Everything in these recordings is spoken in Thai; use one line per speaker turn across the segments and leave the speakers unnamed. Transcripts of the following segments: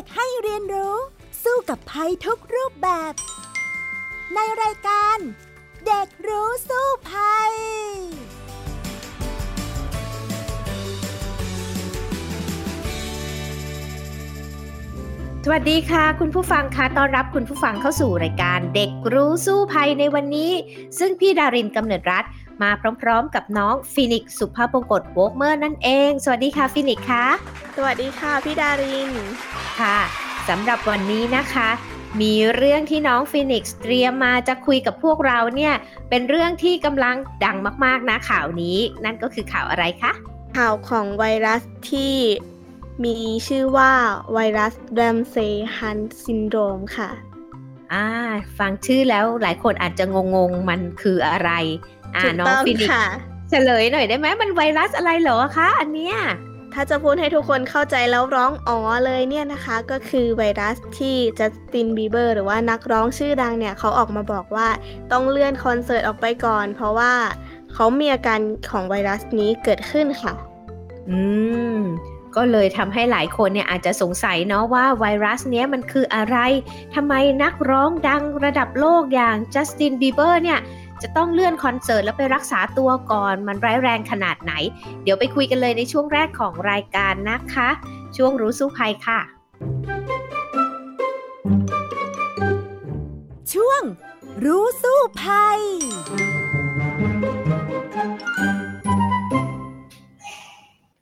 ด็กๆให้เรียนรู้ สู้กับภัยทุกรูปแบบ ในรายการ เด็กรู้สู้ภัย
สวัสดีค่ะ คุณผู้ฟังคะต้อนรับคุณผู้ฟังเข้าสู่รายการเด็กรู้สู้ภัยในวันนี้ ซึ่งพี่ดารินกำเนิดรัฐ มาพร้อมๆ กับน้องฟินิกสุภาพบงกตโวกเมอร์นั่นเอง สวัสดีค่ะฟินิกค่ะ
สวัสดีค่ะพี่ดาริน
ค่ะสำหรับวันนี้นะคะ มีเรื่องที่น้องฟินิกซ์เตรียมมาจะคุยกับพวกเราเนี่ยเป็นเรื่องที่กำลังดังมากๆนะข่าวนี้ นั่นก็คือข่าวอะไรคะ
ข่าวของไวรัสที่มีชื่อว่าไวรัส Ramsay Hunt Syndrome ค่ะ
อ่า ฟังชื่อแล้วหลายคนอาจจะงงๆมันคืออะไร อ่า
ถูก
ต้อง
น้อง
ฟินิกซ์
ค่ะ
เฉลยหน่อยได้ไหมมันไวรัสอะไรเหรอคะอันเนี้ย
ถ้าจะพูดให้ทุกคนเข้าใจแล้วร้องอ๋อเลยเนี่ยนะคะ ก็คือไวรัสที่จัสตินบีเบอร์หรือว่านักร้องชื่อดังเนี่ย เขาออกมาบอกว่าต้องเลื่อนคอนเสิร์ตออกไปก่อน เพราะว่าเขามีอาการของไวรัสนี้เกิดขึ้นค่ะ
อืม ก็เลยทำให้หลายคนเนี่ยอาจจะสงสัยเนาะว่าไวรัสเนี้ยมันคืออะไรทำไมนักร้องดังระดับโลกอย่างจัสตินบีเบอร์เนี่ย จะต้องเลื่อนคอนเสิร์ตแล้วไปรักษาตัวก่อนมันร้ายแรงขนาดไหน เดี๋ยวไปคุยกันเลยในช่วงแรกของรายการนะคะ ช่วงรู้สู้ภัยค่ะ
ช่วงรู้สู้ภัย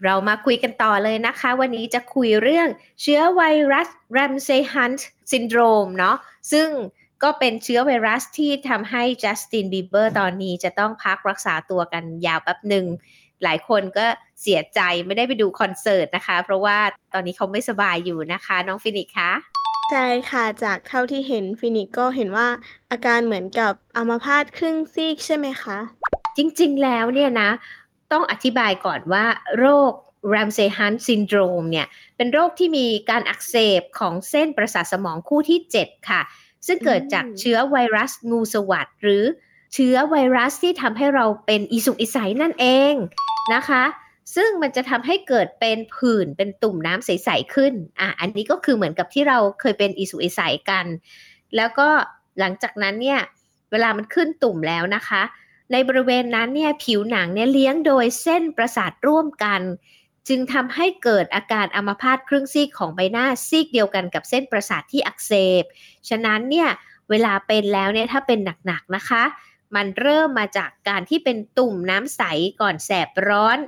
เรามาคุยกันต่อเลยนะคะ วันนี้จะคุยเรื่องเชื้อไวรัส Ramsay Hunt Syndrome เนาะซึ่ง ก็เป็นเชื้อไวรัสที่ทำให้จัสตินบีเบอร์ตอนนี้จะต้องพักรักษาตัวกันยาวแป๊บหนึ่ง หลายคนก็เสียใจไม่ได้ไปดูคอนเสิร์ตนะคะ เพราะว่าตอนนี้เขาไม่สบายอยู่นะคะ น้องฟินิกคะ
ใช่ค่ะ จากเท่าที่เห็นฟินิกก็เห็นว่าอาการเหมือนกับอัมพาตครึ่งซีกใช่ไหมคะ
จริงๆแล้วเนี่ยนะ ต้องอธิบายก่อนว่าโรค Ramsay Hunt Syndrome เนี่ย เป็นโรคที่มีการอักเสบของเส้นประสาทสมองคู่ที่ 7 ค่ะ ซึ่งเกิดจาก
อืม
เชื้อไวรัสงูสวัสดหรือเชื้อไวรัสที่ทำให้เราเป็นอิสุกอิสัยนั่นเองนะคะ ซึ่งมันจะทำให้เกิดเป็นผื่นเป็นตุ่มน้ำใสๆขึ้นอะอันนี้ก็คือเหมือนกับที่เราเคยเป็นอิสุกอิสัยกัน แล้วก็หลังจากนั้นเนี่ยเวลามันขึ้นตุ่มแล้วนะคะ ในบริเวณนั้นเนี่ยผิวหนังเนี่ยเลี้ยงโดยเส้นประสาทร่วมกัน จึงทำให้เกิดอาการอัมพาตครึ่งซีกของใบหน้าซีกเดียวกันกับเส้นประสาทที่อักเสบ ฉะนั้นเนี่ยเวลาเป็นแล้วเนี่ยถ้าเป็นหนักๆนะคะ มันเริ่มมาจากการที่เป็นตุ่มน้ำใสก่อนแสบร้อน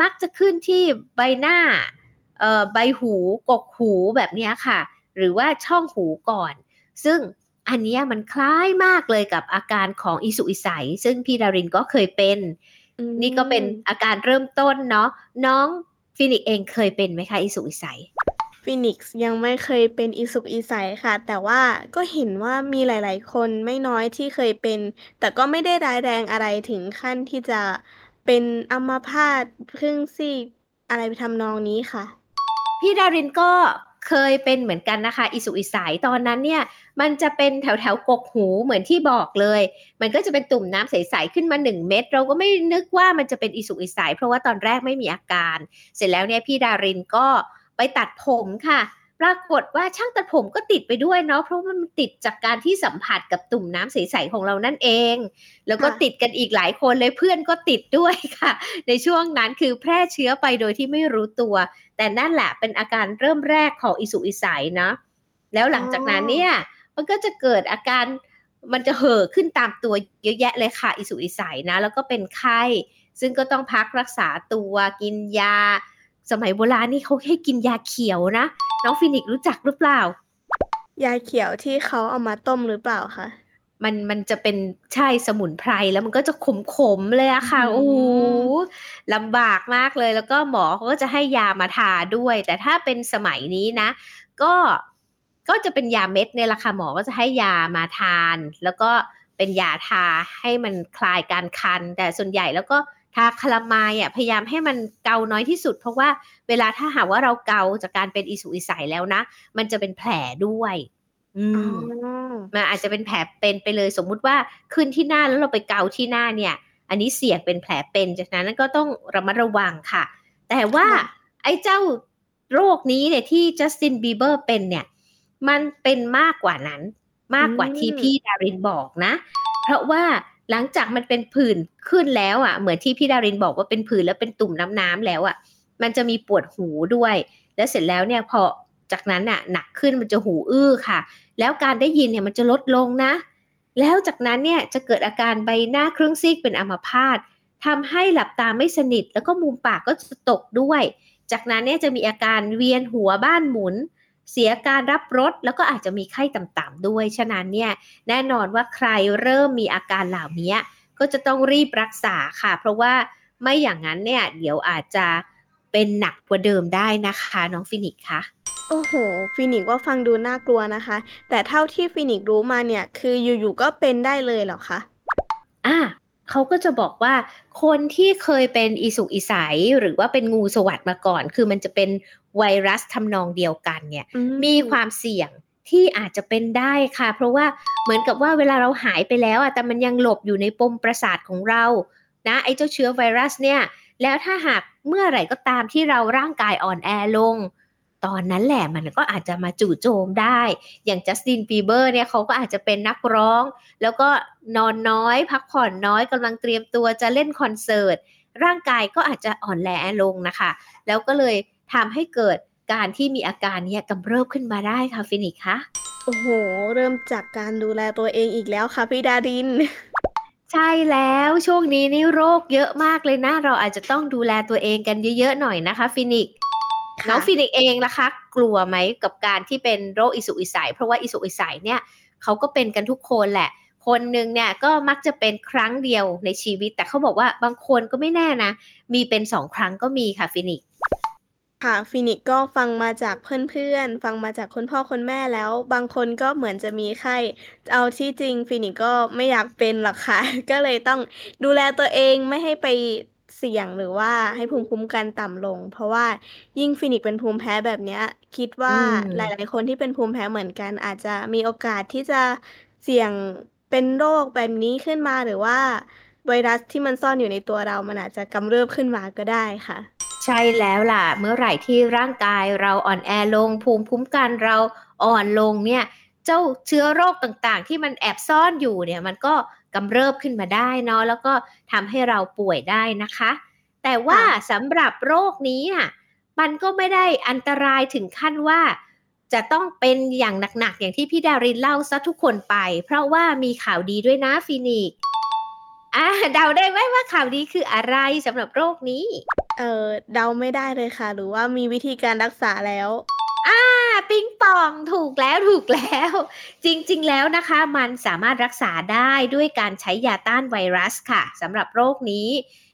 มักจะขึ้นที่ใบหน้าใบหูกกหูแบบนี้ค่ะ หรือว่าช่องหูก่อน ซึ่งอันนี้มันคล้ายมากเลยกับอาการของอีสุกอีใสซึ่งพี่ดารินก็เคยเป็น นี่ก็เป็นอาการเริ่มต้นเนาะน้องฟินิกซ์เองเคยเป็นไหมคะอีสุกอีใส
ฟินิกซ์ยังไม่เคยเป็นอีสุกอีใสค่ะ แต่ว่าก็เห็นว่ามีหลาย ๆ คนไม่น้อยที่เคยเป็น แต่ก็ไม่ได้ร้ายแรงอะไรถึงขั้นที่จะเป็นอัมพาตครึ่งซีกอะไรไปทำนองนี้ค่ะ
พี่ดารินก็ เคยเป็นเหมือนกันนะคะ อิสุอิสัยตอนนั้นเนี่ยมันจะเป็นแถวแถวๆกกหูเหมือนที่บอกเลย มันก็จะเป็นตุ่มน้ำใสๆขึ้นมา 1 เม็ดเราก็ไม่นึกว่ามันจะเป็นอิสุอิสัยเพราะว่าตอนแรกไม่มีอาการ เสร็จแล้วเนี่ยพี่ดารินก็ไปตัดผมค่ะ ปรากฏว่าช่างตัดผมก็ติดไปด้วยเนาะเพราะว่ามันติดจากการที่สัมผัสกับตุ่มน้ำใสๆของเรานั่นเอง แล้วก็
ค่ะ
ติดกันอีกหลายคนเลยเพื่อนก็ติดด้วยค่ะ ในช่วงนั้นคือแพร่เชื้อไปโดยที่ไม่รู้ตัว แต่นั่นแหละเป็นอาการเริ่มแรกของอิสุอิสัยนะ แล้วหลังจากนั้นเนี่ย มันก็จะเกิดอาการมันจะเห่อขึ้นตามตัวเยอะแยะเลยค่ะ อิสุอิสัยนะ แล้วก็เป็นไข้ ซึ่งก็ต้องพักรักษาตัวกินยา สมัยโบราณนี่เขาให้กินยาเขียวนะ น้องฟินิกซ์รู้จักหรือเปล่า
ยาเขียวที่เขาเอามาต้มหรือเปล่าคะ
มันมันจะเป็นใช่สมุนไพรแล้วมันก็จะขมขมๆเลยอะค่ะ
อืม
โอ้โหลำบากมากเลย แล้วก็หมอเขาก็จะให้ยามาทาด้วย แต่ถ้าเป็นสมัยนี้นะ ก็ก็จะเป็นยาเม็ดเนี่ยแหละค่ะหมอก็จะให้ยามาทาน แล้วก็เป็นยาทาให้มันคลายการคัน แต่ส่วนใหญ่แล้วก็ทาคลามายอะพยายามให้มันเกาน้อยที่สุด เพราะว่าเวลาถ้าหากว่าเราเกาจากการเป็นอิสุอิสัยแล้วนะ มันจะเป็นแผลด้วย อืมมันอาจจะเป็นแผลเป็นไปเลย สมมุติว่าขึ้นที่หน้าแล้วเราไปเกาที่หน้าเนี่ย อันนี้เสี่ยงเป็นแผลเป็นจากนั้นก็ต้องระมัดระวังค่ะ แต่ว่า
ค่ะ
ไอ้เจ้าโรคนี้เนี่ยที่จัสตินบีเบอร์เป็นเนี่ย มันเป็นมากกว่านั้น มากกว่าที่พี่ดารินบอกนะ เพราะว่าหลังจากมันเป็นผื่นขึ้นแล้วอะ เหมือนที่พี่ดารินบอกว่าเป็นผื่นแล้วเป็นตุ่มน้ำน้ำแล้วอะ มันจะมีปวดหูด้วย แล้วเสร็จแล้วเนี่ยพอจากนั้นอะหนักขึ้นมันจะหูอื้อค่ะ แล้วการได้ยินเนี่ยมันจะลดลงนะ แล้วจากนั้นเนี่ยจะเกิดอาการใบหน้าครึ่งซีกเป็นอัมพาตทำให้หลับตาไม่สนิท แล้วก็มุมปากก็จะตกด้วย จากนั้นเนี่ยจะมีอาการเวียนหัวบ้านหมุน เสียการรับรสแล้วก็อาจจะมีไข้ต่ำๆด้วย ฉะนั้นเนี่ยแน่นอนว่าใครเริ่มมีอาการเหล่านี้ก็จะต้องรีบรักษาค่ะ เพราะว่าไม่อย่างนั้นเนี่ยเดี๋ยวอาจจะเป็นหนักกว่าเดิมได้นะคะ น้องฟินิกค่ะ
โอ้โห ฟินิกว่าฟังดูน่ากลัวนะคะ แต่เท่าที่ฟินิกรู้มาเนี่ย คืออยู่ๆก็เป็นได้เลยเหรอคะ
อ่าเขาก็จะบอกว่าคนที่เคยเป็นอีสุกอีใสหรือว่าเป็นงูสวัดมาก่อน คือมันจะเป็นไวรัสทำนองเดียวกันเนี่ย มีความเสี่ยงที่อาจจะเป็นได้ค่ะ เพราะว่าเหมือนกับว่าเวลาเราหายไปแล้วอะแต่มันยังหลบอยู่ในปมประสาทของเรา นะไอ้เจ้าเชื้อไวรัสเนี่ย แล้วถ้าหากเมื่อไหร่ก็ตามที่เราร่างกายอ่อนแอลง ตอนนั้นแหละมันก็อาจจะมาจู่โจมได้ อย่างจัสตินบีเบอร์เนี่ยเขาก็อาจจะเป็นนักร้อง แล้วก็นอนน้อย พักผ่อนน้อยกำลังเตรียมตัวจะเล่นคอนเสิร์ต ร่างกายก็อาจจะอ่อนแอลงนะคะ แล้วก็เลยทำให้เกิดการที่มีอาการเนี่ยกำเริบขึ้นมาได้ค่ะฟินิกคะ
โอ้โห เริ่มจากการดูแลตัวเองอีกแล้วค่ะพี่ดาริน
ใช่แล้วช่วงนี้นี่โรคเยอะมากเลยนะ เราอาจจะต้องดูแลตัวเองกันเยอะๆหน่อยนะคะฟินิก น้องฟินิกเองล่ะคะ กลัวไหมกับการที่เป็นโรคอีสุกอีใสเพราะว่าอีสุกอีใสเนี่ยเขาก็เป็นกันทุกคนแหละ คนหนึ่งเนี่ยก็มักจะเป็นครั้งเดียวในชีวิต แต่เขาบอกว่าบางคนก็ไม่แน่นะ มีเป็นสองครั้งก็มีค่ะฟินิก
ค่ะฟินิกก็ฟังมาจากเพื่อนๆ ฟังมาจากคุณพ่อคุณแม่แล้ว บางคนก็เหมือนจะมีไข้ เอาที่จริงฟินิกก็ไม่อยากเป็นหรอกค่ะ ก็เลยต้องดูแลตัวเองไม่ให้ไป เสี่ยงหรือว่าให้ภูมิคุ้มกันต่ำลง เพราะว่ายิ่งฟินิกเป็นภูมิแพ้แบบนี้คิดว่าหลาย ๆ คนที่เป็นภูมิแพ้เหมือนกัน อาจจะมีโอกาสที่จะเสี่ยงเป็นโรคแบบนี้ขึ้นมา หรือว่าไวรัสที่มันซ่อนอยู่ในตัวเรา มันอาจจะกำเริบขึ้นมาก็ได้ค่ะ
ใช่แล้วล่ะ เมื่อไหร่ที่ร่างกายเราอ่อนแอลง ภูมิคุ้มกันเราอ่อนลงเนี่ย เจ้าเชื้อโรคต่างๆ ที่มันแอบซ่อนอยู่เนี่ย มันก็ กำเริบขึ้นมาได้เนาะแล้วก็ทำให้เราป่วยได้นะคะ แต่ว่าสำหรับโรคนี้อะมันก็ไม่ได้อันตรายถึงขั้นว่า จะต้องเป็นอย่างหนักๆ อย่างที่พี่ดารินเล่าซะทุกคนไป เพราะว่ามีข่าวดีด้วยนะฟินิกอ่าเดาได้ไหมว่าข่าวดีคืออะไรสำหรับโรคนี้
เออเดาไม่ได้เลยค่ะ หรือว่ามีวิธีการรักษาแล้ว
อ่า ปิงปองถูกแล้วถูกแล้ว จริงๆแล้วนะคะ มันสามารถรักษาได้ด้วยการใช้ยาต้านไวรัสค่ะสำหรับโรคนี้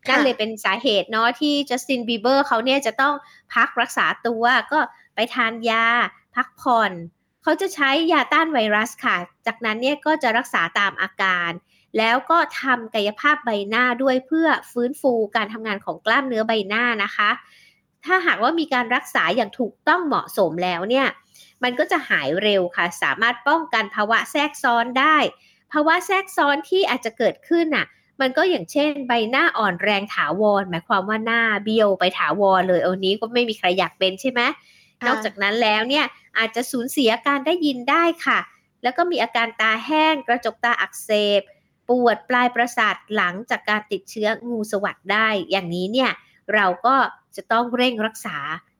นั่นเลยเป็นสาเหตุเนาะที่จัสตินบีเบอร์เขาเนี่ยจะต้องพักรักษาตัวก็ไปทานยาพักผ่อนเขาจะใช้ยาต้านไวรัสค่ะ จากนั้นเนี่ยก็จะรักษาตามอาการ แล้วก็ทำกายภาพใบหน้าด้วยเพื่อฟื้นฟูการทำงานของกล้ามเนื้อใบหน้านะคะ ถ้าหากว่ามีการรักษาอย่างถูกต้องเหมาะสมแล้วเนี่ย มันก็จะหายเร็วค่ะ สามารถป้องกันภาวะแทรกซ้อนได้ ภาวะแทรกซ้อนที่อาจจะเกิดขึ้นอะ มันก็อย่างเช่น ใบหน้าอ่อนแรงถาวร หมายความว่าหน้าเบี้ยวไปถาวรเลยอันนี้ก็ไม่มีใครอยากเป็นใช่ไหมนอกจากนั้นแล้วเนี่ยอาจจะสูญเสียการได้ยินได้ค่ะ แล้วก็มีอาการตาแห้ง กระจกตาอักเสบ ปวดปลายประสาทหลังจากการติดเชื้องูสวัดได้ อย่างนี้เนี่ย เราก็จะต้องเร่งรักษา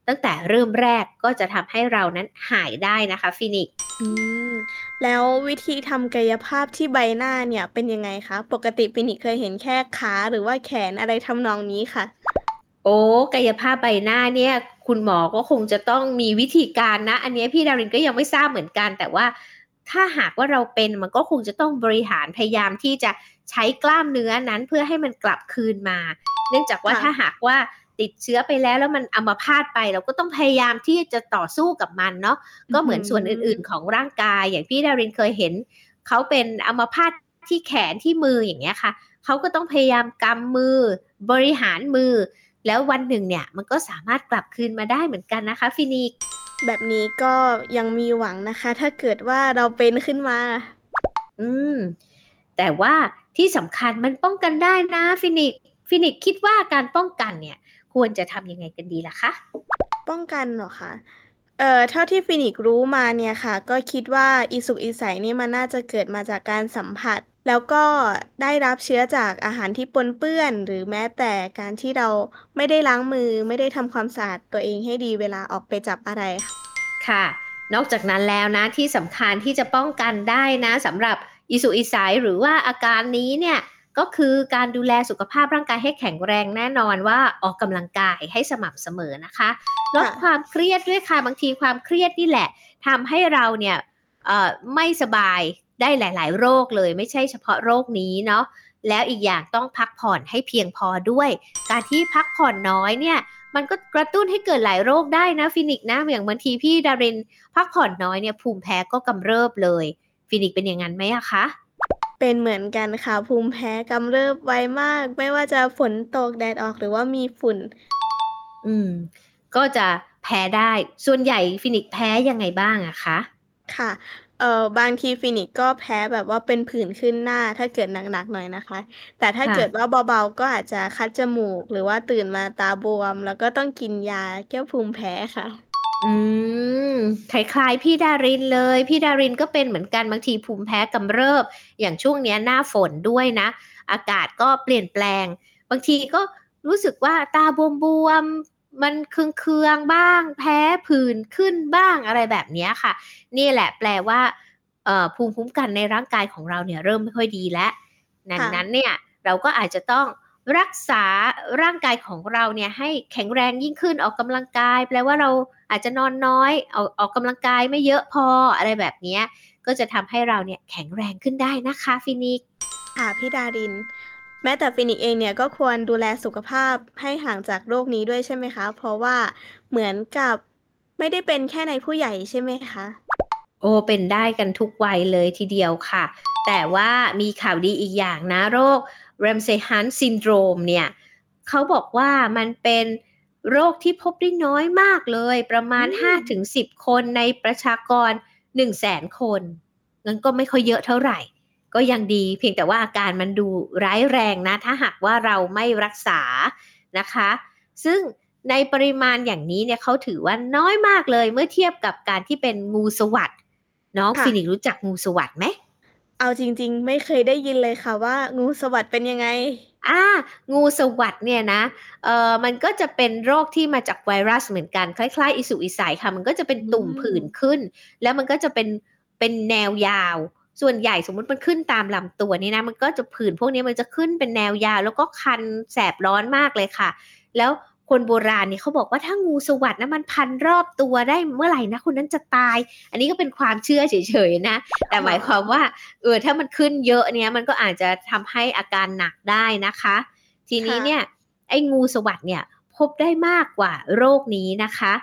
ตั้งแต่เริ่มแรกก็จะทำให้เรานั้นหายได้นะคะฟินิก
แล้ววิธีทำกายภาพที่ใบหน้าเนี่ยเป็นยังไงคะ ปกติฟินิกเคยเห็นแค่ขาหรือว่าแขนอะไรทำนองนี้ค่ะ
โอ้กายภาพใบหน้าเนี่ย คุณหมอก็คงจะต้องมีวิธีการนะ อันนี้พี่ดารินก็ยังไม่ทราบเหมือนกัน แต่ว่า ถ้าหากว่าเราเป็นมันก็คงจะต้องบริหารพยายามที่จะใช้กล้ามเนื้อนั้นเพื่อให้มันกลับคืนมา เนื่องจากว่าถ้าหากว่าติดเชื้อไปแล้วแล้วมันอัมาพาตไป เราก็ต้องพยายามที่จะต่อสู้กับมันเนาะก็เหมือนส่วนอื่น ๆ ของร่างกายอย่างพี่ดารินเคยเห็นเขาเป็นอัมาพาตที่แขนที่มืออย่างเงี้ยค่ะเขาก็ต้องพยายามกำมือบริหารมือ แล้ววันหนึ่งเนี่ยมันก็สามารถกลับคืนมาได้เหมือนกันนะคะฟินิก
แบบนี้ก็ยังมีหวังนะคะ ถ้าเกิดว่าเราเป็นขึ้นมา
อืม แต่ว่าที่สำคัญมันป้องกันได้นะฟินิกฟินิกคิดว่าการป้องกันเนี่ย ควรจะทำยังไงกันดีล่ะคะ
ป้องกันเหรอคะเอ่อเท่าที่ฟินิกรู้มาเนี่ยค่ะ ก็คิดว่าอีสุกอีใสนี่มันน่าจะเกิดมาจากการสัมผัส แล้วก็ได้รับเชื้อจากอาหารที่ปนเปื้อน หรือแม้แต่การที่เราไม่ได้ล้างมือไม่ได้ทำความสะอาดตัวเองให้ดีเวลาออกไปจับอะไรค่ะ
ค่ะ นอกจากนั้นแล้วนะที่สำคัญที่จะป้องกันได้นะสำหรับอิสุอิสัยหรือว่าอาการนี้เนี่ยก็คือการดูแลสุขภาพร่างกายให้แข็งแรงแน่นอนว่าออกกำลังกายให้สม่ำเสมอนะคะลดความเครียดด้วยค่ะบางทีความเครียดนี่แหละทำให้เราเนี่ยไม่สบาย ได้หลาย ๆ โรคเลยไม่ใช่เฉพาะโรคนี้เนาะแล้วอีกอย่างต้องพักผ่อนให้เพียงพอด้วย การที่พักผ่อนน้อยเนี่ยมันก็กระตุ้นให้เกิดหลายโรคได้นะฟินิกนะอย่างบางทีพี่ดารินพักผ่อนน้อยเนี่ยภูมิแพ้ก็กำเริบเลย ฟินิกเป็นอย่างนั้นไหมอะคะ
เป็นเหมือนกันค่ะ ภูมิแพ้กำเริบไวมาก ไม่ว่าจะฝนตกแดดออกหรือว่ามีฝุ่น
อืม ก็จะแพ้ได้ส่วนใหญ่ฟินิกแพ้ยังไงบ้างอะคะ
ค่ะ เอ่อบางทีฟินิกก็แพ้แบบว่าเป็นผื่นขึ้นหน้าถ้าเกิดหนักๆหน่อยนะคะ แต่ถ้าเกิดว่าเบาๆก็อาจจะคัดจมูก หรือว่าตื่นมาตาบวม แล้วก็ต้องกินยาแก้ภูมิแพ้ค่ะ
อืมคล้ายๆพี่ดารินเลย พี่ดารินก็เป็นเหมือนกันบางทีภูมิแพ้กำเริบ อย่างช่วงนี้หน้าฝนด้วยนะ อากาศก็เปลี่ยนแปลง บางทีก็รู้สึกว่าตาบวมๆ มันเคืองๆบ้าง แพ้ผื่นขึ้นบ้างอะไรแบบนี้ค่ะ นี่แหละแปลว่าภูมิคุ้มกันในร่างกายของเราเนี่ยเริ่มไม่ค่อยดีแล้วนั้นนั้นเนี่ยเราก็อาจจะต้องรักษาร่างกายของเราเนี่ยให้แข็งแรงยิ่งขึ้นออกกำลังกาย แปลว่าเราอาจจะนอนน้อยออกออกกำลังกายไม่เยอะพออะไรแบบนี้ก็จะทำให้เราเนี่ยแข็งแรงขึ้นได้นะคะฟินิก
ค่ะพี่ดาริน แม้แต่ฟินิกเองเนี่ยก็ควรดูแลสุขภาพให้ห่างจากโรคนี้ด้วยใช่ไหมคะ เพราะว่าเหมือนกับไม่ได้เป็นแค่ในผู้ใหญ่ใช่ไหมคะ
โอ้เป็นได้กันทุกวัยเลยทีเดียวค่ะ แต่ว่ามีข่าวดีอีกอย่างนะโรค Ramsay Hunt syndrome เนี่ยเขาบอกว่ามันเป็นโรคที่พบได้น้อยมากเลย ประมาณ 5-10 คนในประชากร 1 0 0 0 0แสนคนงั้นก็ไม่ค่อยเยอะเท่าไหร่ ก็ยังดีเพียงแต่ว่าอาการมันดูร้ายแรงนะ ถ้าหากว่าเราไม่รักษานะคะ ซึ่งในปริมาณอย่างนี้เนี่ยเขาถือว่าน้อยมากเลยเมื่อเทียบกับการที่เป็นงูสวัสดน้องฟินิกรู้จักงูสวัสดไหม
เอาจริง ๆ ไม่เคยได้ยินเลยค่ะว่า งูสวัสด์เป็นยังไง
อ่างูสวัสด์เนี่ยนะเอ่อมันก็จะเป็นโรคที่มาจากไวรัสเหมือนกันคล้ายๆ อิสุอิสัยค่ะ มันก็จะเป็นตุ่มผื่นขึ้น แล้วมันก็จะเป็นเป็นแนวยาว ส่วนใหญ่สมมุติมันขึ้นตามลำตัวนี่นะมันก็จะผื่นพวกนี้มันจะขึ้นเป็นแนวยาว แล้วก็คันแสบร้อนมากเลยค่ะ แล้วคนโบราณเนี่ยเขาบอกว่าถ้างูสวัสด์นะมันพันรอบตัวได้เมื่อไหร่นะคนนั้นจะตาย อันนี้ก็เป็นความเชื่อเฉยๆนะ แต่หมายความว่าเออถ้ามันขึ้นเยอะเนี่ยมันก็อาจจะทำให้อาการหนักได้นะคะ ทีนี้เนี่ยไอ้งูสวัสด์เนี่ยพบได้มากกว่าโรคนี้นะคะ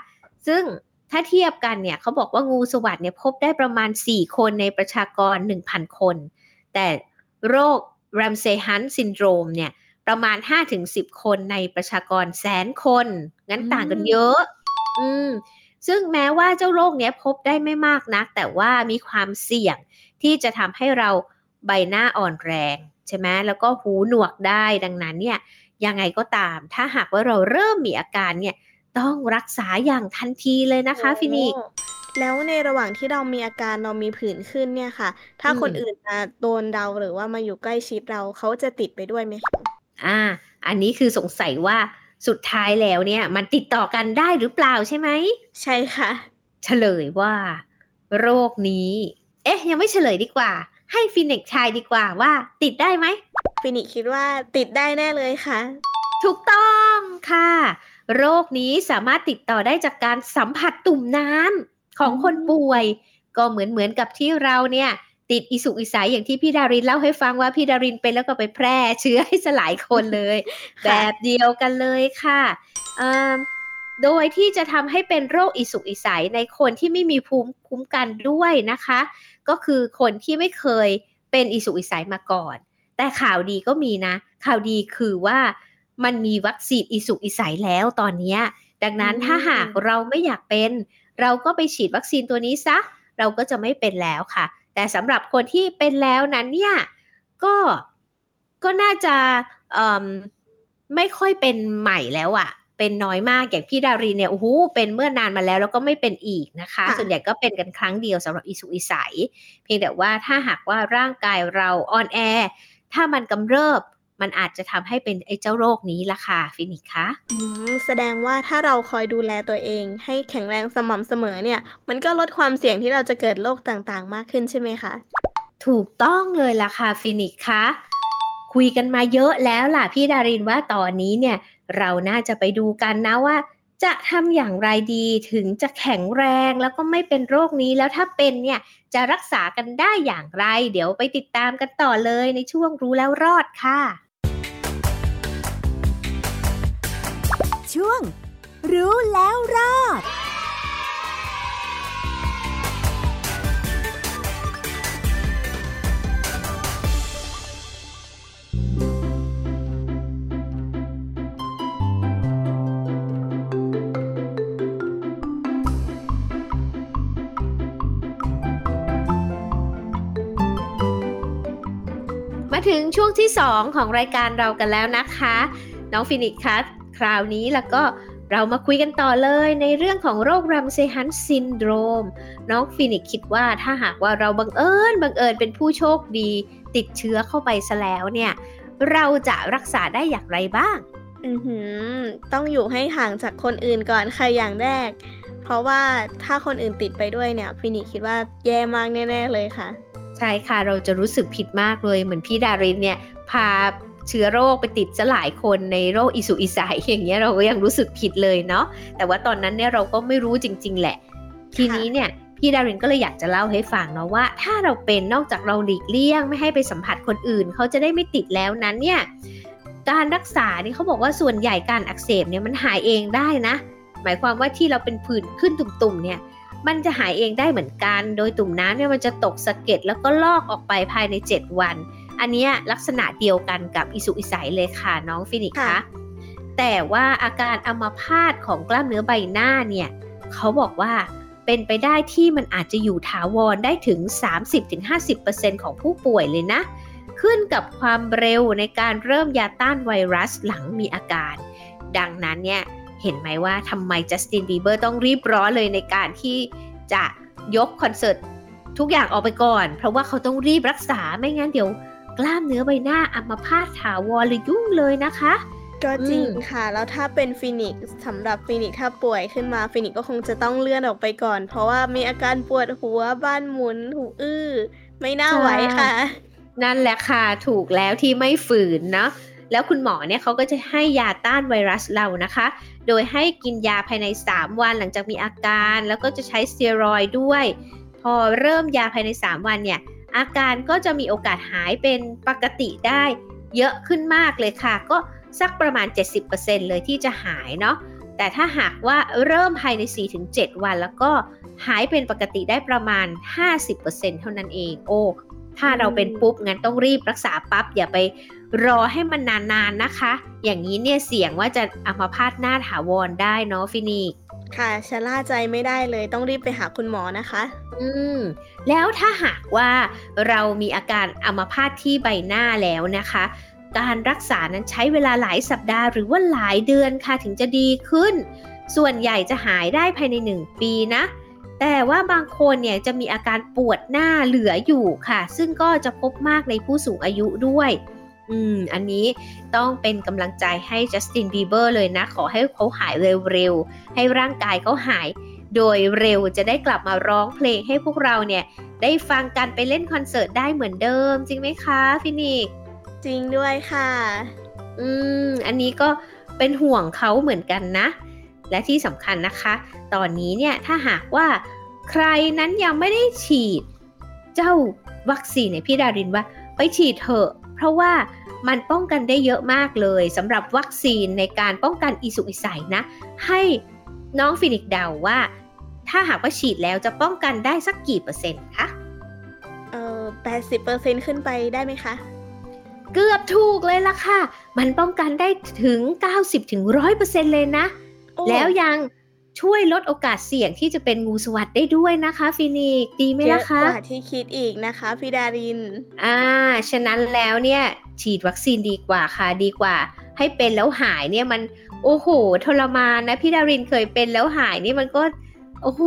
ซึ่ง ถ้าเทียบกันเนี่ยเขาบอกว่างูสวัสด์เนี่ยพบได้ประมาณ 4 คนในประชากร 1,000 คน แต่โรค Ramsay Hunt syndrome เนี่ยประมาณ 5-10 คนในประชากรแสนคน งั้นต่างกันเยอะ อืมซึ่งแม้ว่าเจ้าโรคนี้พบได้ไม่มากนัก แต่ว่ามีความเสี่ยงที่จะทำให้เราใบหน้าอ่อนแรงใช่ไหมแล้วก็หูหนวกได้ดังนั้นเนี่ยยังไงก็ตาม ถ้าหากว่าเราเริ่มมีอาการเนี่ย ต้องรักษาอย่างทันทีเลยนะคะฟินิก
แล้วในระหว่างที่เรามีอาการเรามีผื่นขึ้นเนี่ยค่ะ ถ้าคนอื่นมาโดนเราหรือว่ามาอยู่ใกล้ชิดเราเขาจะติดไปด้วยไหมคะ
อ่า อันนี้คือสงสัยว่าสุดท้ายแล้วเนี่ย มันติดต่อกันได้หรือเปล่าใช่ไหม
ใช่ค่ะ
เฉลยว่า โรคนี้ เอ๊ะ ยังไม่เฉลยดีกว่า ให้ฟินิกทายดีกว่าว่า ติดได้ไหม
ฟินิกคิดว่าติดได้แน่เลยค่ะ
ถูกต้องค่ะ โรคนี้สามารถติดต่อได้จากการสัมผัสตุ่มน้ำของคนป่วย ก็เหมือนเหมือนกับที่เราเนี่ยติดอีสุกอีใสอย่างที่พี่ดารินเล่าให้ฟังว่าพี่ดารินเป็นแล้วก็ไปแพร่เชื้อให้หลายคนเลย แบบเดียวกันเลยค่ะ โดยที่จะทำให้เป็นโรคอิสุอิสัยในคนที่ไม่มีภูมิคุ้มกันด้วยนะคะ ก็คือคนที่ไม่เคยเป็นอิสุอิสัยมาก่อน แต่ข่าวดีก็มีนะ ข่าวดีคือว่า มันมีวัคซีนอิสุอิสัยแล้วตอนนี้ ดังนั้นถ้าหากเราไม่อยากเป็น เราก็ไปฉีดวัคซีนตัวนี้ซะ เราก็จะไม่เป็นแล้วค่ะ แต่สำหรับคนที่เป็นแล้วนั้นเนี่ยก็ก็น่าจะไม่ค่อยเป็นใหม่แล้วอะเป็นน้อยมากอย่างพี่ดารินเนี่ยโอ้โหเป็นเมื่อนานมาแล้วแล้วก็ไม่เป็นอีกนะคะ
ค่ะ
ส่วนใหญ่ก็เป็นกันครั้งเดียวสำหรับอีสุกอีใสเพียงแต่ว่าถ้าหากว่าร่างกายเราอ่อนแอถ้ามันกำเริบ มันอาจจะทำให้เป็นไอ้เจ้าโรคนี้ละค่ะฟินิกคะ
อืมแสดงว่าถ้าเราคอยดูแลตัวเอง ให้แข็งแรงสม่ำเสมอเนี่ย มันก็ลดความเสี่ยงที่เราจะเกิดโรคต่างๆ มากขึ้นใช่ไหมคะ
ถูกต้องเลยล่ะค่ะฟินิกส์คะคุยกันมาเยอะแล้วล่ะพี่ดารินว่าตอนนี้เนี่ย เราน่าจะไปดูกันนะว่า จะทำอย่างไรดีถึงจะแข็งแรงแล้วก็ไม่เป็นโรคนี้แล้วถ้าเป็นเนี่ยจะรักษากันได้อย่างไร เดี๋ยวไปติดตามกันต่อเลยในช่วงรู้แล้วรอดค่ะ
ช่วง รู้แล้วรอด
มาถึงช่วงที่ 2 ของรายการเรากันแล้วนะคะ น้องฟินิกส์คะ คราวนี้แล้วก็เรามาคุยกันต่อเลยในเรื่องของโรค Ramsay Hunt syndrome น้องฟินิกส์คิดว่าถ้าหากว่าเราบังเอิญบังเอิญเป็นผู้โชคดี ติดเชื้อเข้าไปซะแล้วเนี่ย เราจะรักษาได้อย่างไรบ้าง
อือหือ ต้องอยู่ให้ห่างจากคนอื่นก่อนค่ะอย่างแรก เพราะว่าถ้าคนอื่นติดไปด้วยเนี่ย ฟินิกคิดว่าแย่มากแน่ ๆ เลยค่ะ
ใช่ค่ะเราจะรู้สึกผิดมากเลยเหมือนพี่ดารินเนี่ยพา เชื้อโรคไปติดจะหลายคนในโรคอิสุอิสัยอย่างเงี้ยเราก็ยังรู้สึกผิดเลยเนาะแต่ว่าตอนนั้นเนี่ยเราก็ไม่รู้จริง ๆ แหละ ทีนี้เนี่ยพี่ดารินก็เลยอยากจะเล่าให้ฟังเนาะว่า ถ้าเราเป็นนอกจากเราหลีกเลี่ยง ไม่ให้ไปสัมผัสคนอื่น เขาจะได้ไม่ติดแล้วนั้นเนี่ยการรักษานี่เขาบอกว่าส่วนใหญ่การอักเสบเนี่ยมันหายเองได้นะ หมายความว่าที่เราเป็นผื่นขึ้นตุ่มๆเนี่ยมันจะหายเองได้เหมือนกัน โดยตุ่มน้ำเนี่ยมันจะตกสะเก็ดแล้วก็ลอกออกไปภายใน 7 วัน อันเนี้ยลักษณะเดียวกันกับอิสุอิสัยเลยค่ะน้องฟินิกส์
ค่ะ
คะแต่ว่าอาการอัมาพาตของกล้ามเนื้อใบหน้าเนี่ยเขาบอกว่าเป็นไปได้ที่มันอาจจะอยู่ถาวรได้ถึง 30-50%ของผู้ป่วยเลยนะ ขึ้นกับความเร็วในการเริ่มยาต้านไวรัสหลังมีอาการ ดังนั้นเนี่ยเห็นไหมว่าทำไมจัสตินบีเบอร์ต้องรีบร้อนเลยในการที่จะยกคอนเสิร์ตทุกอย่างออกไปก่อน เพราะว่าเขาต้องรีบรักษาไม่งั้นเดี๋ยว กล้ามเนื้อใบหน้าอัมพาตถาวรเลยยุ่งเลยนะคะ
ก็จริง
อืม
ค่ะ แล้วถ้าเป็นฟินิกซ์สำหรับฟินิกซ์ถ้าป่วยขึ้นมาฟินิกซ์ก็คงจะต้องเลื่อนออกไปก่อน เพราะว่ามีอาการปวดหัวบ้านหมุนหูอื้อ ไม่น่าไหวค่ะ
นั่นแหละค่ะ ถูกแล้วที่ไม่ฝืนเนาะแล้วคุณหมอเนี่ยเขาก็จะให้ยาต้านไวรัสเรานะคะ โดยให้กินยาภายใน 3 วันหลังจากมีอาการ แล้วก็จะใช้สเตียรอยด์ด้วย พอเริ่มยาภายใน 3 วันเนี่ย อาการก็จะมีโอกาสหายเป็นปกติได้เยอะขึ้นมากเลยค่ะ ก็สักประมาณ 70%เลยที่จะหายเนาะแต่ถ้าหากว่าเริ่มภายใน 4-7 วัน แล้วก็หายเป็นปกติได้ประมาณ 50%เท่านั้นเองโอ้ถ้าเราเป็นปุ๊บงั้นต้องรีบรักษาปั๊บอย่าไปรอให้มันนานๆนะคะ อย่างนี้เนี่ยเสี่ยงว่าจะอัมพาตหน้าถาวรได้เนาะฟินิก
ค่ะชะล่าใจไม่ได้เลยต้องรีบไปหาคุณหมอนะคะ
อืม แล้วถ้าหากว่าเรามีอาการอัมพาตที่ใบหน้าแล้วนะคะ การรักษานั้นใช้เวลาหลายสัปดาห์หรือว่าหลายเดือนค่ะถึงจะดีขึ้น ส่วนใหญ่จะหายได้ภายใน 1 ปีนะ แต่ว่าบางคนเนี่ยจะมีอาการปวดหน้าเหลืออยู่ค่ะ ซึ่งก็จะพบมากในผู้สูงอายุด้วย อืม อันนี้ต้องเป็นกำลังใจให้จัสตินบีเบอร์เลยนะ ขอให้เขาหายเร็วๆ ให้ร่างกายเขาหายโดยเร็วจะได้กลับมาร้องเพลงให้พวกเราเนี่ย ได้ฟังกันไปเล่นคอนเสิร์ตได้เหมือนเดิม จริงไหมคะฟินิกซ์
จริงด้วยค่ะ
อืม อันนี้ก็เป็นห่วงเขาเหมือนกันนะ และที่สำคัญนะคะ ตอนนี้เนี่ยถ้าหากว่าใครนั้นยังไม่ได้ฉีด เจ้าวัคซีนเนี่ยพี่ดารินว่า ไปฉีดเถอะ เพราะว่ามันป้องกันได้เยอะมากเลยสำหรับวัคซีนในการป้องกันอีสุกอีใสนะ ให้น้องฟินิกซ์เดาว่า ถ้าหากว่าฉีดแล้วจะป้องกันได้สักกี่เปอร์เซ็นต์คะ
เอ่อแปดสิบเปอร์เซ็นต์ขึ้นไปได้ไหมคะ
เกือบถูกเลยล่ะค่ะ มันป้องกันได้ถึง 90ถึง100%เลยนะ
โอ้
แล้วยัง ช่วยลดโอกาสเสี่ยงที่จะเป็นงูสวัสดได้ด้วยนะคะฟินิกซ์ดีไหม
เย
ล่ะ
อะ
คะ
กว่าที่คิดอีกนะคะพี่ดาริน
อ่า ฉะนั้นแล้วเนี่ย ฉีดวัคซีนดีกว่าค่ะดีกว่า ให้เป็นแล้วหายเนี่ยมันโอ้โหทรมานนะพี่ดารินเคยเป็นแล้วหายนี่มันก็โอ้โห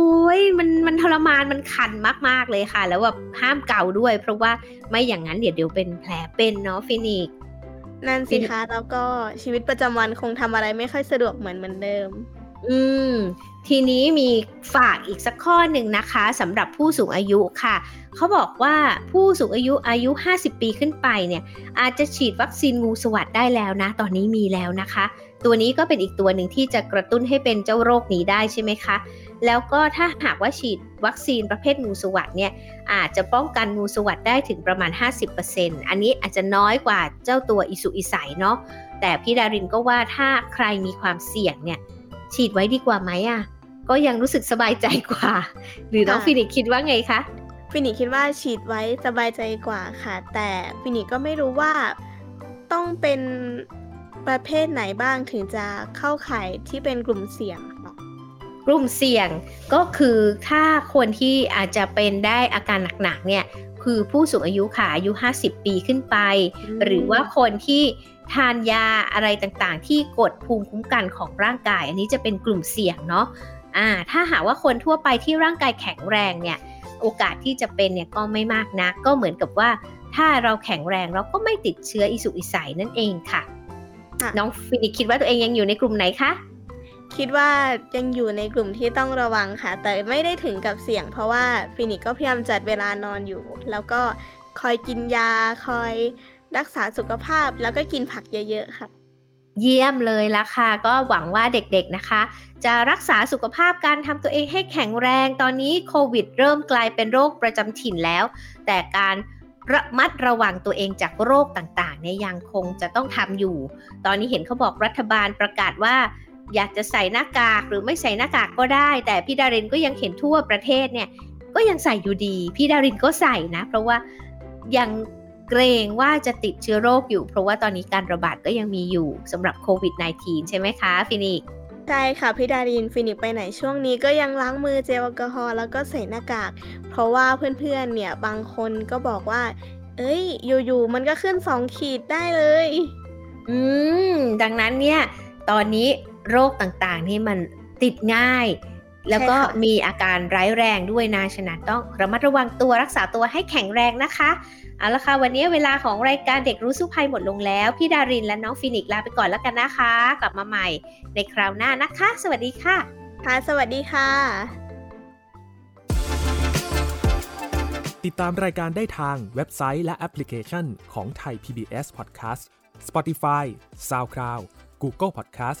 มันมันทรมานมันคันมาก ๆ เลยค่ะ แล้วแบบห้ามเกาด้วย เพราะว่าไม่อย่างนั้นเดี๋ยวเดี๋ยวเป็นแผลเป็นเนาะฟินิกซ์
นั่นสิคะแล้วก็ชีวิตประจำวันคงทำอะไรไม่ค่อยสะดวกเหมือนเหมือนเดิม
อืม ทีนี้มีฝากอีกสักข้อหนึ่งนะคะสำหรับผู้สูงอายุค่ะ เขาบอกว่าผู้สูงอายุอายุ 50 ปีขึ้นไปเนี่ย อาจจะฉีดวัคซีนงูสวัสดได้แล้วนะ ตอนนี้มีแล้วนะคะ ตัวนี้ก็เป็นอีกตัวหนึ่งที่จะกระตุ้นให้เป็นเจ้าโรคนี้ได้ใช่ไหมคะ แล้วก็ถ้าหากว่าฉีดวัคซีนประเภทงูสวัดเนี่ย อาจจะป้องกันงูสวัดได้ถึงประมาณ 50%อันนี้อาจจะน้อยกว่าเจ้าตัวอีสุกอีใสเนาะแต่พี่ดารินก็ว่าถ้าใครมีความเสี่ยงเนี่ย ฉีดไว้ดีกว่าไหมอะ ก็ยังรู้สึกสบายใจกว่า หรือน้อง
ค่ะ
ฟินิกคิดว่าไงคะ
ฟินิกคิดว่าฉีดไว้สบายใจกว่าค่ะ แต่ฟินิกก็ไม่รู้ว่าต้องเป็นประเภทไหนบ้างถึงจะเข้าข่ายที่เป็นกลุ่มเสี่ยงค่ะ
กลุ่มเสี่ยงก็คือถ้าคนที่อาจจะเป็นได้อาการหนักๆเนี่ย คือผู้สูงอายุค่ะอายุ 50 ปีขึ้นไป
อืม
หรือว่าคนที่ทานยาอะไรต่างๆ ที่กดภูมิคุ้มกันของร่างกาย อันนี้จะเป็นกลุ่มเสี่ยงเนาะอ่าถ้าหากว่าคนทั่วไปที่ร่างกายแข็งแรงเนี่ยโอกาสที่จะเป็นเนี่ยก็ไม่มากนัก ก็เหมือนกับว่าถ้าเราแข็งแรงเราก็ไม่ติดเชื้ออิสุกอิสัยนั่นเองค่ะ
ค่ะ
น้องฟินิกคิดว่าตัวเองยังอยู่ในกลุ่มไหนคะ
คิดว่ายังอยู่ในกลุ่มที่ต้องระวังค่ะ แต่ไม่ได้ถึงกับเสี่ยง เพราะว่าฟินิกก็พยายามจัดเวลานอนอยู่ แล้วก็คอยกินยา คอยรักษาสุขภาพ แล้วก็กินผักเยอะ ๆ ค่ะ
เยี่ยมเลยละค่ะ ก็หวังว่าเด็กๆนะคะ จะรักษาสุขภาพการทำตัวเองให้แข็งแรง ตอนนี้โควิดเริ่มกลายเป็นโรคประจำถิ่นแล้ว แต่การระมัดระวังตัวเองจากโรคต่างๆเนี่ยยังคงจะต้องทำอยู่ ตอนนี้เห็นเขาบอกรัฐบาลประกาศว่า อยากจะใส่หน้ากากหรือไม่ใส่หน้ากากก็ได้ แต่พี่ดารินก็ยังเห็นทั่วประเทศเนี่ยก็ยังใส่อยู่ดี พี่ดารินก็ใส่นะ เพราะว่ายังเกรงว่าจะติดเชื้อโรคอยู่ เพราะว่าตอนนี้การระบาดก็ยังมีอยู่สำหรับโควิด -19 ใช่ไหมคะฟินิก
ใช่ค่ะพี่ดารินฟินิกไปไหนช่วงนี้ก็ยังล้างมือเจลแอลกอฮอล์แล้วก็ใส่หน้ากาก เพราะว่าเพื่อนๆเนี่ยบางคนก็บอกว่า เอ้ย อยู่ๆมันก็ขึ้นสองขีดได้เลย
อืม ดังนั้นเนี่ย ตอนนี้ โรคต่างๆนี่มันติดง่าย แล้วก็
ใช่ค่ะ
มีอาการร้ายแรงด้วยนะฉะนั้นต้องระมัดระวังตัวรักษาตัวให้แข็งแรงนะคะเอาละค่ะวันนี้เวลาของรายการเด็กรู้สู้ภัยหมดลงแล้ว พี่ดารินและน้องฟินิกซ์ลาไปก่อนแล้วกันนะคะ กลับมาใหม่ในคราวหน้านะคะ สวัสดีค่ะ
ค่ะ สวัสดีค่ะ
ติดตามรายการได้ทางเว็บไซต์และแอปพลิเคชันของไทย PBS Podcast Spotify SoundCloud Google Podcast